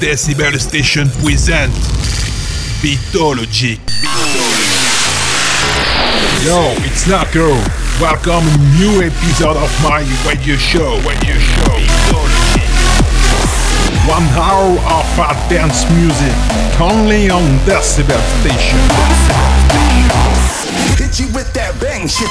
Decibel Station present Beatologiq. Yo, it's Narko. Welcome new episode of my radio show. Radio show. One hour of our dance music, only on Decibel Station. Hit you with that bang shit.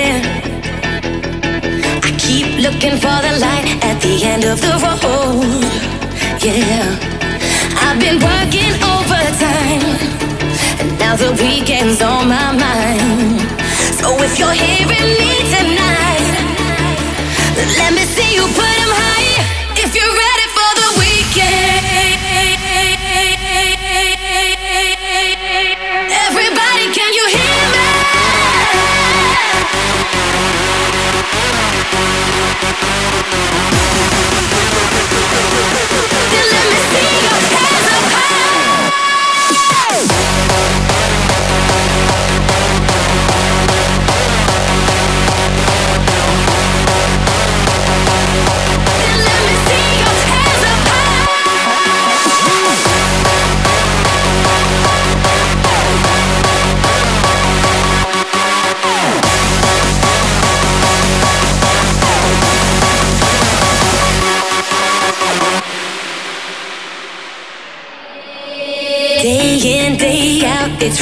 looking for the light at the end of the road. Yeah, I've been working overtime, and now the weekend's on my mind. So if you're hearing me tonight, let me see you put 'em high.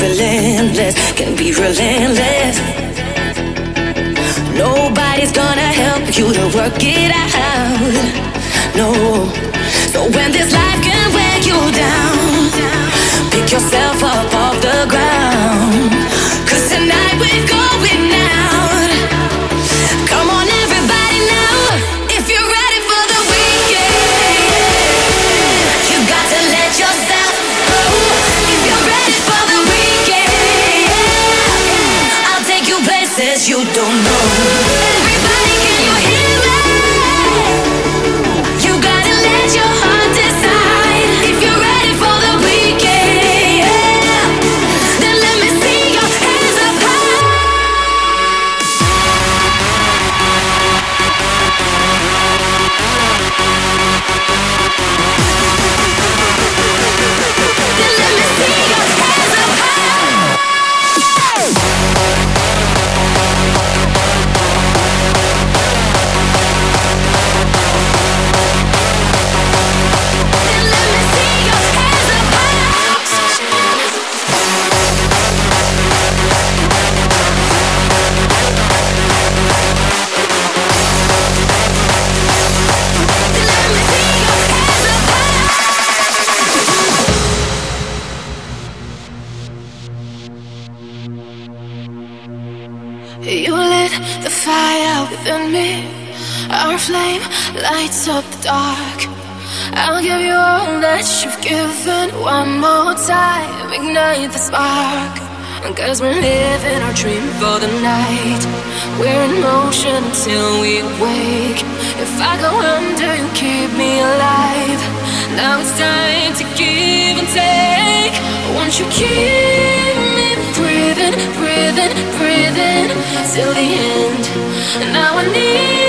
Relentless, can be relentless. Nobody's gonna help you to work it out. No. So when this life don't know. Our flame lights up the dark. I'll give you all that you've given one more time. Ignite the spark. Cause we're living our dream for the night. We're in motion until we wake. If I go under, you keep me alive. Now it's time to give and take. Won't you keep me breathing, breathing, breathing till the end? Now I need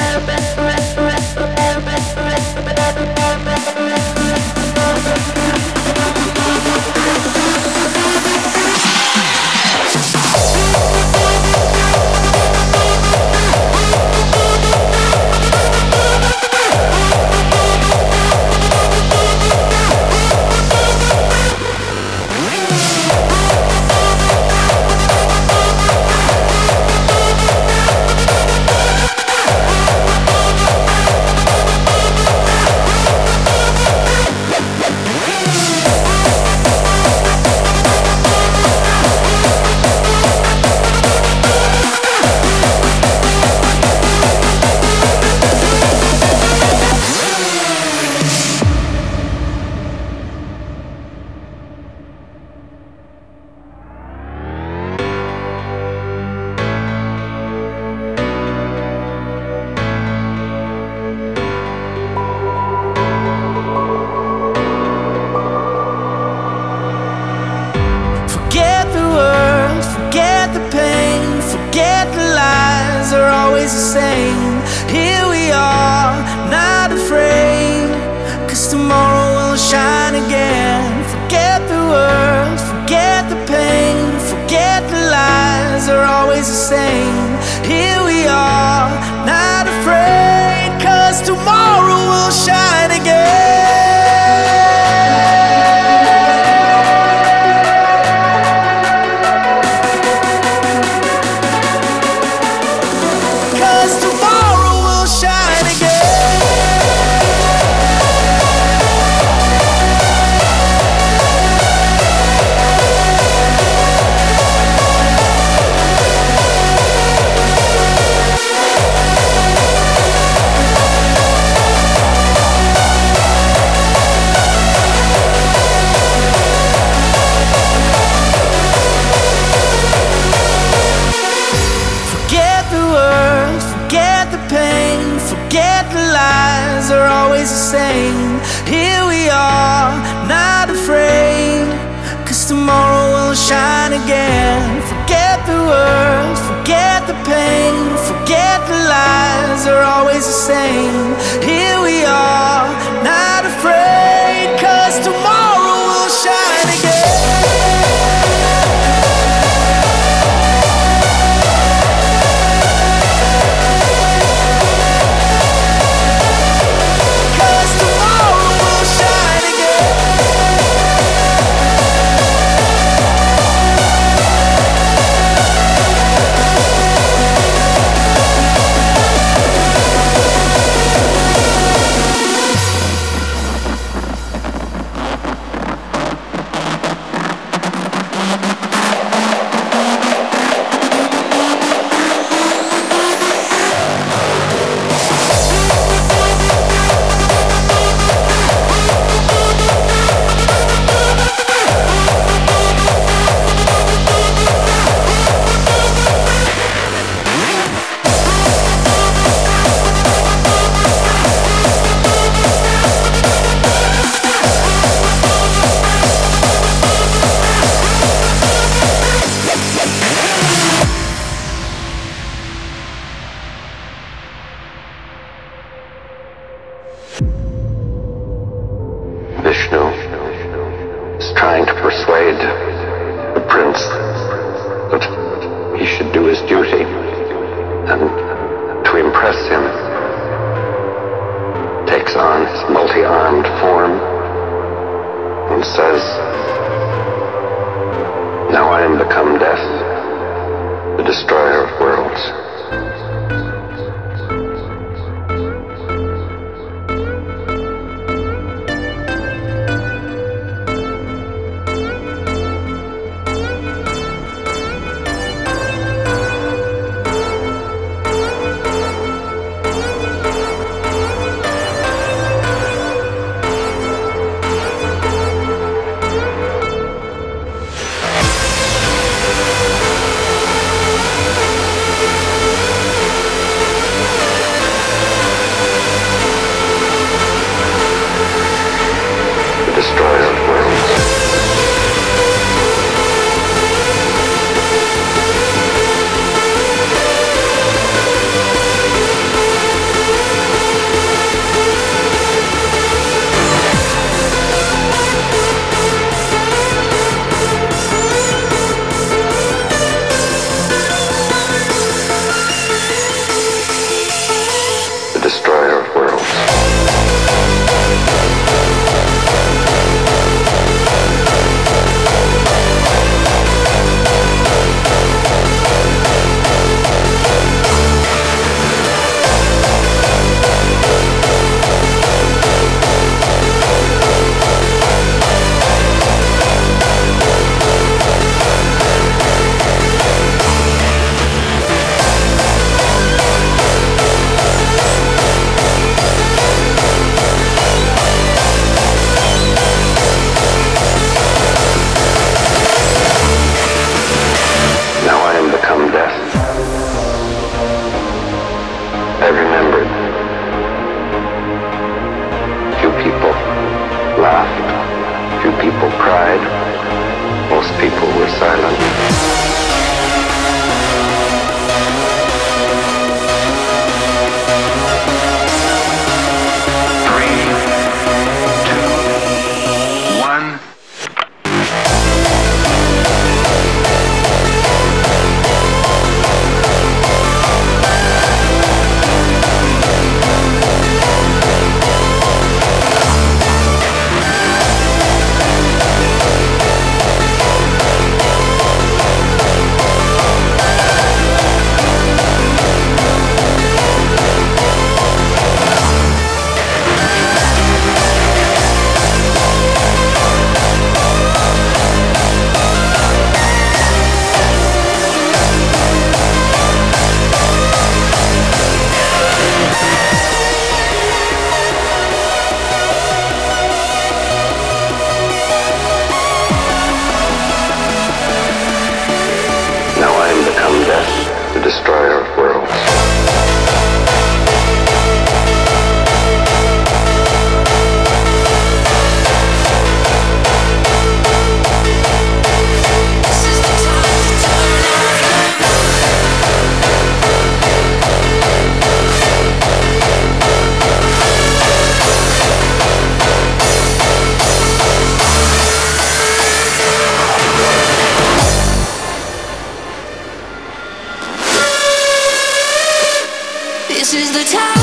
time.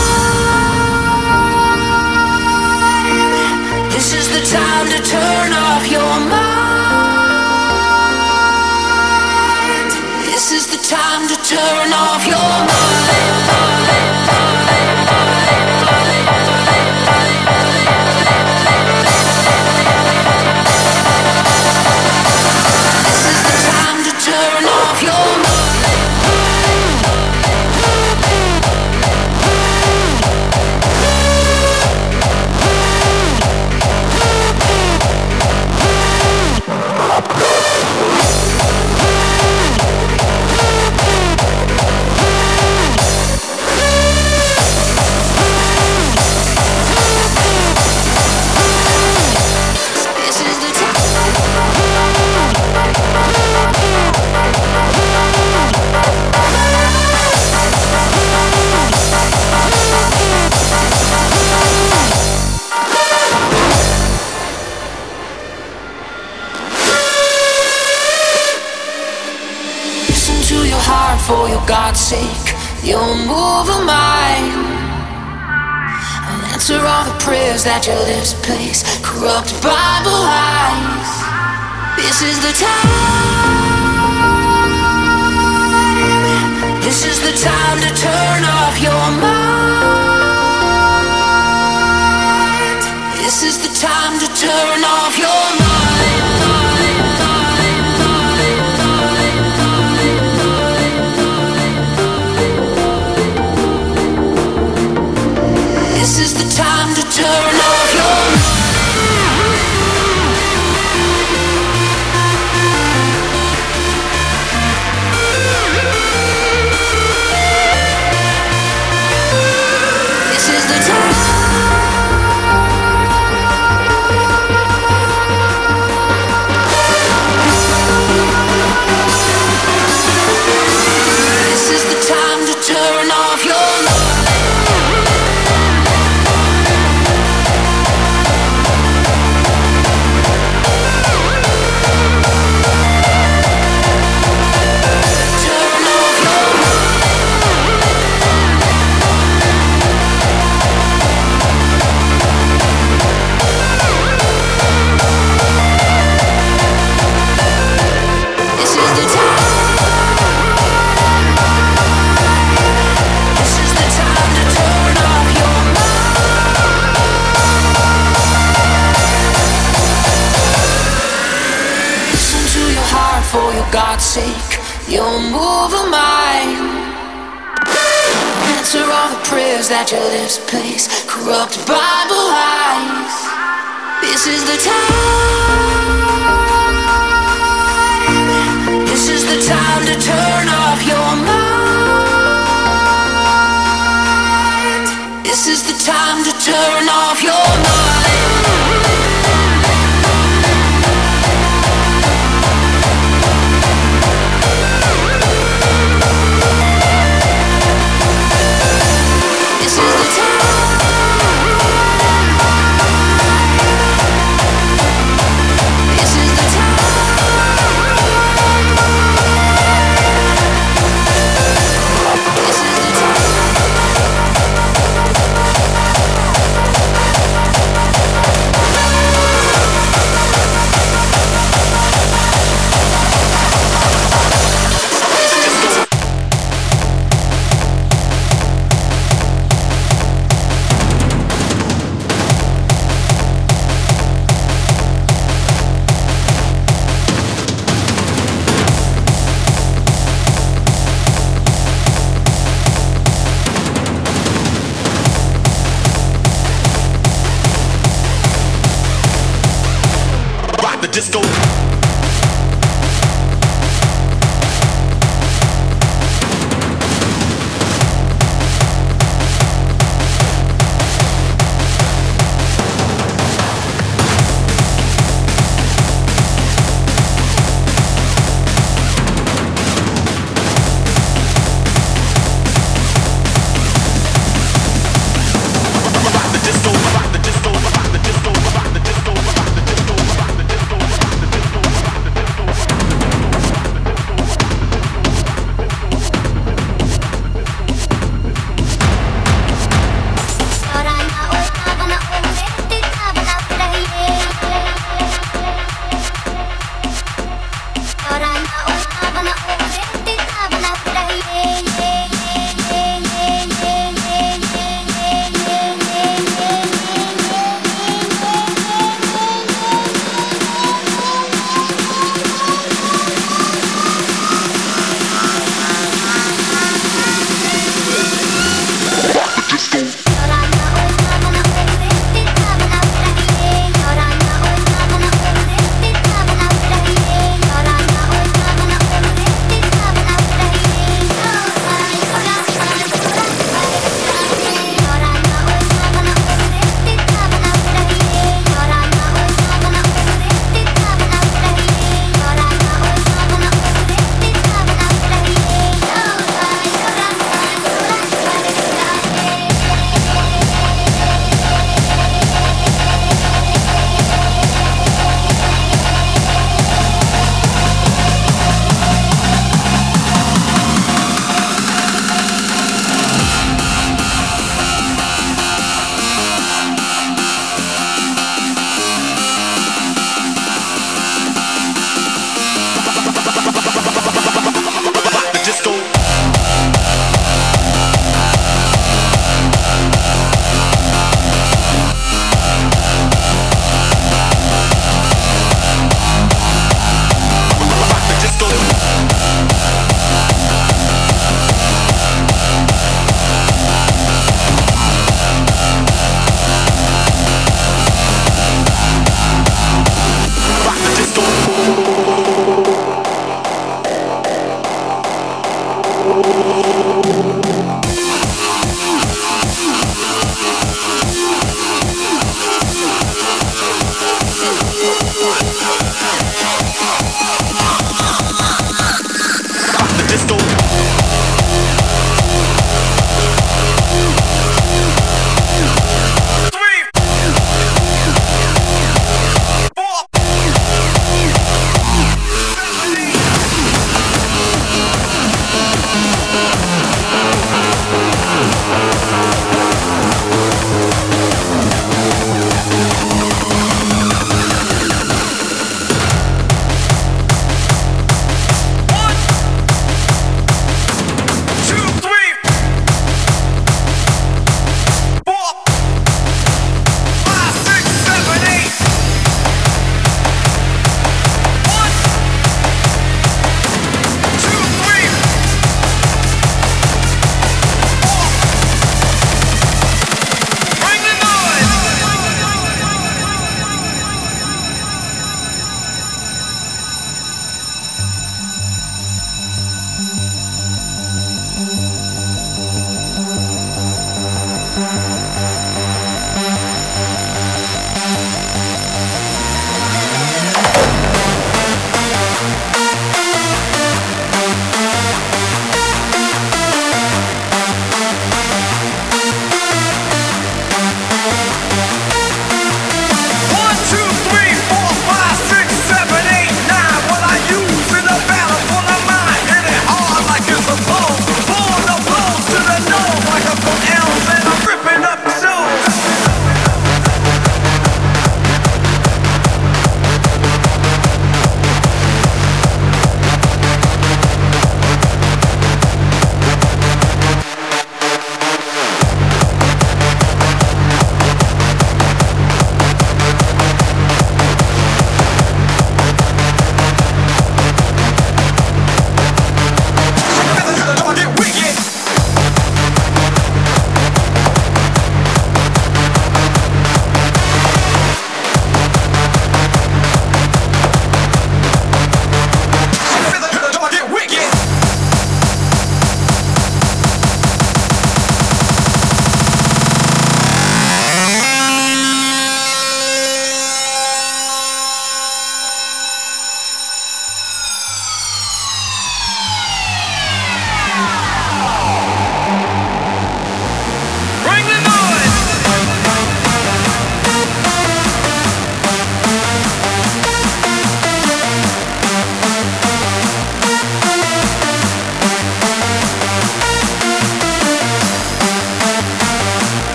This is the time to turn answer all the prayers that your lips place. Corrupt Bible eyes. This is the time. This is the time to turn off your mind. This is the time to turn This is the time to turn off your sake. You'll move a mind. Answer all the prayers that your lips place. Corrupt Bible eyes. This is the time. This is the time to turn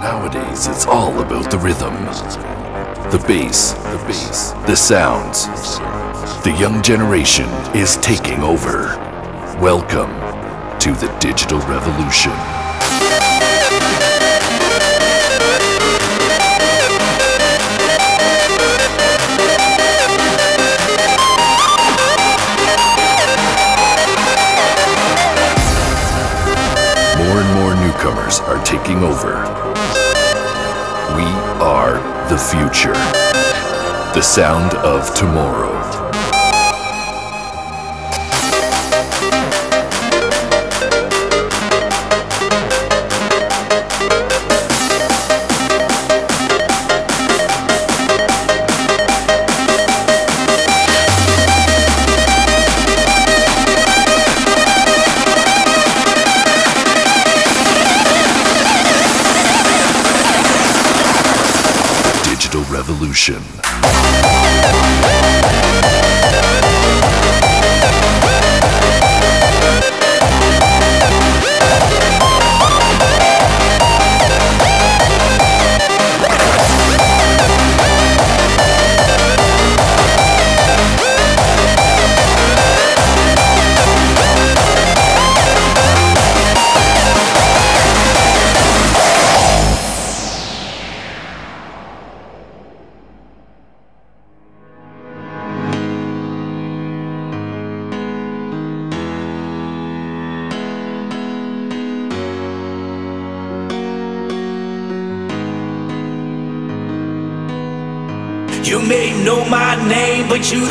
Nowadays, it's all about the rhythm, the bass, the bass, the sounds. The young generation is taking over. Welcome to the digital revolution. More and more newcomers are taking over we are the future. The sound of tomorrow.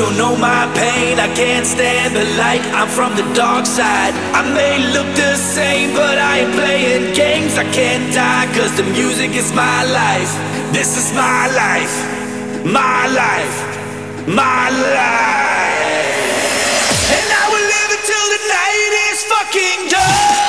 Don't know my pain. I can't stand the light, I'm from the dark side. I may look the same, but I ain't playing games. I can't die, cause the music is my life. This is my life, my life, my life. And I will live until the night is fucking done.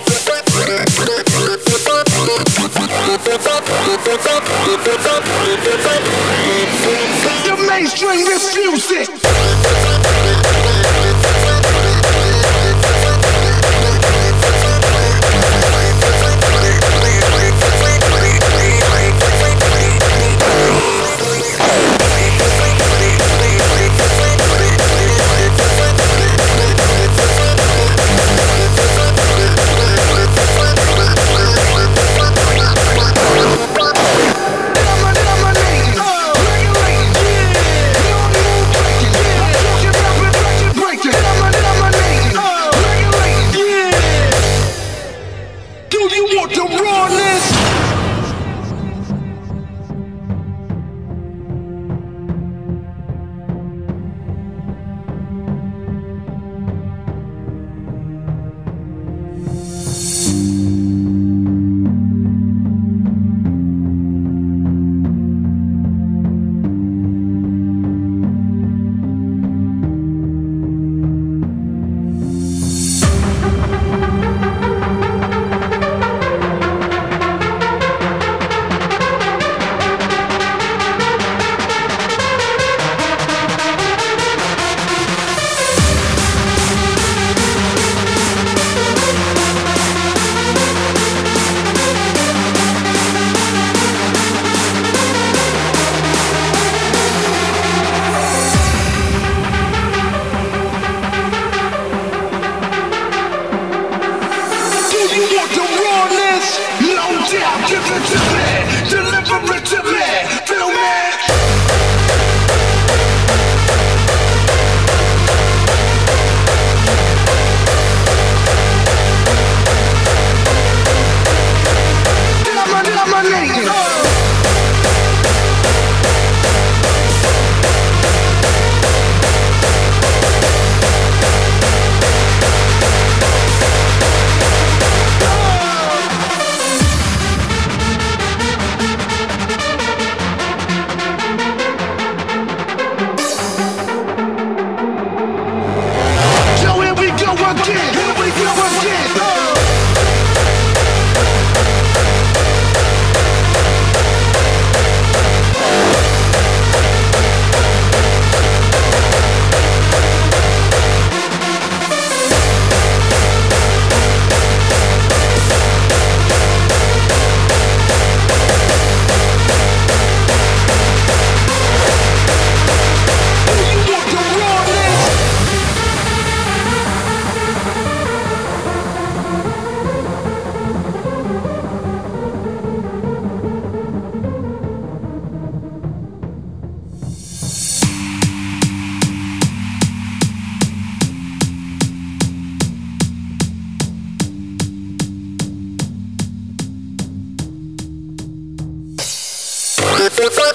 it. Thank you.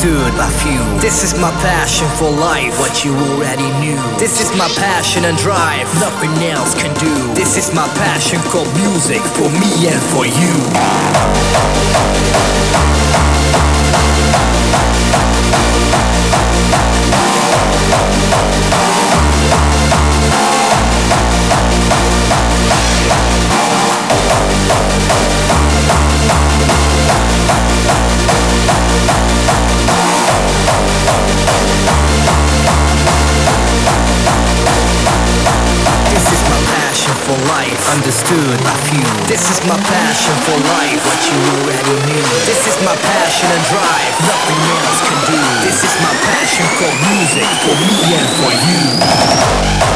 This is my passion for life, what you already knew. This is my passion and drive, nothing else can do. This is my passion called music, for me and for you. passion for life, understood by few. This is my passion for life, what you already knew. This is my passion and drive, nothing else can do. This is my passion for music, for me and for you.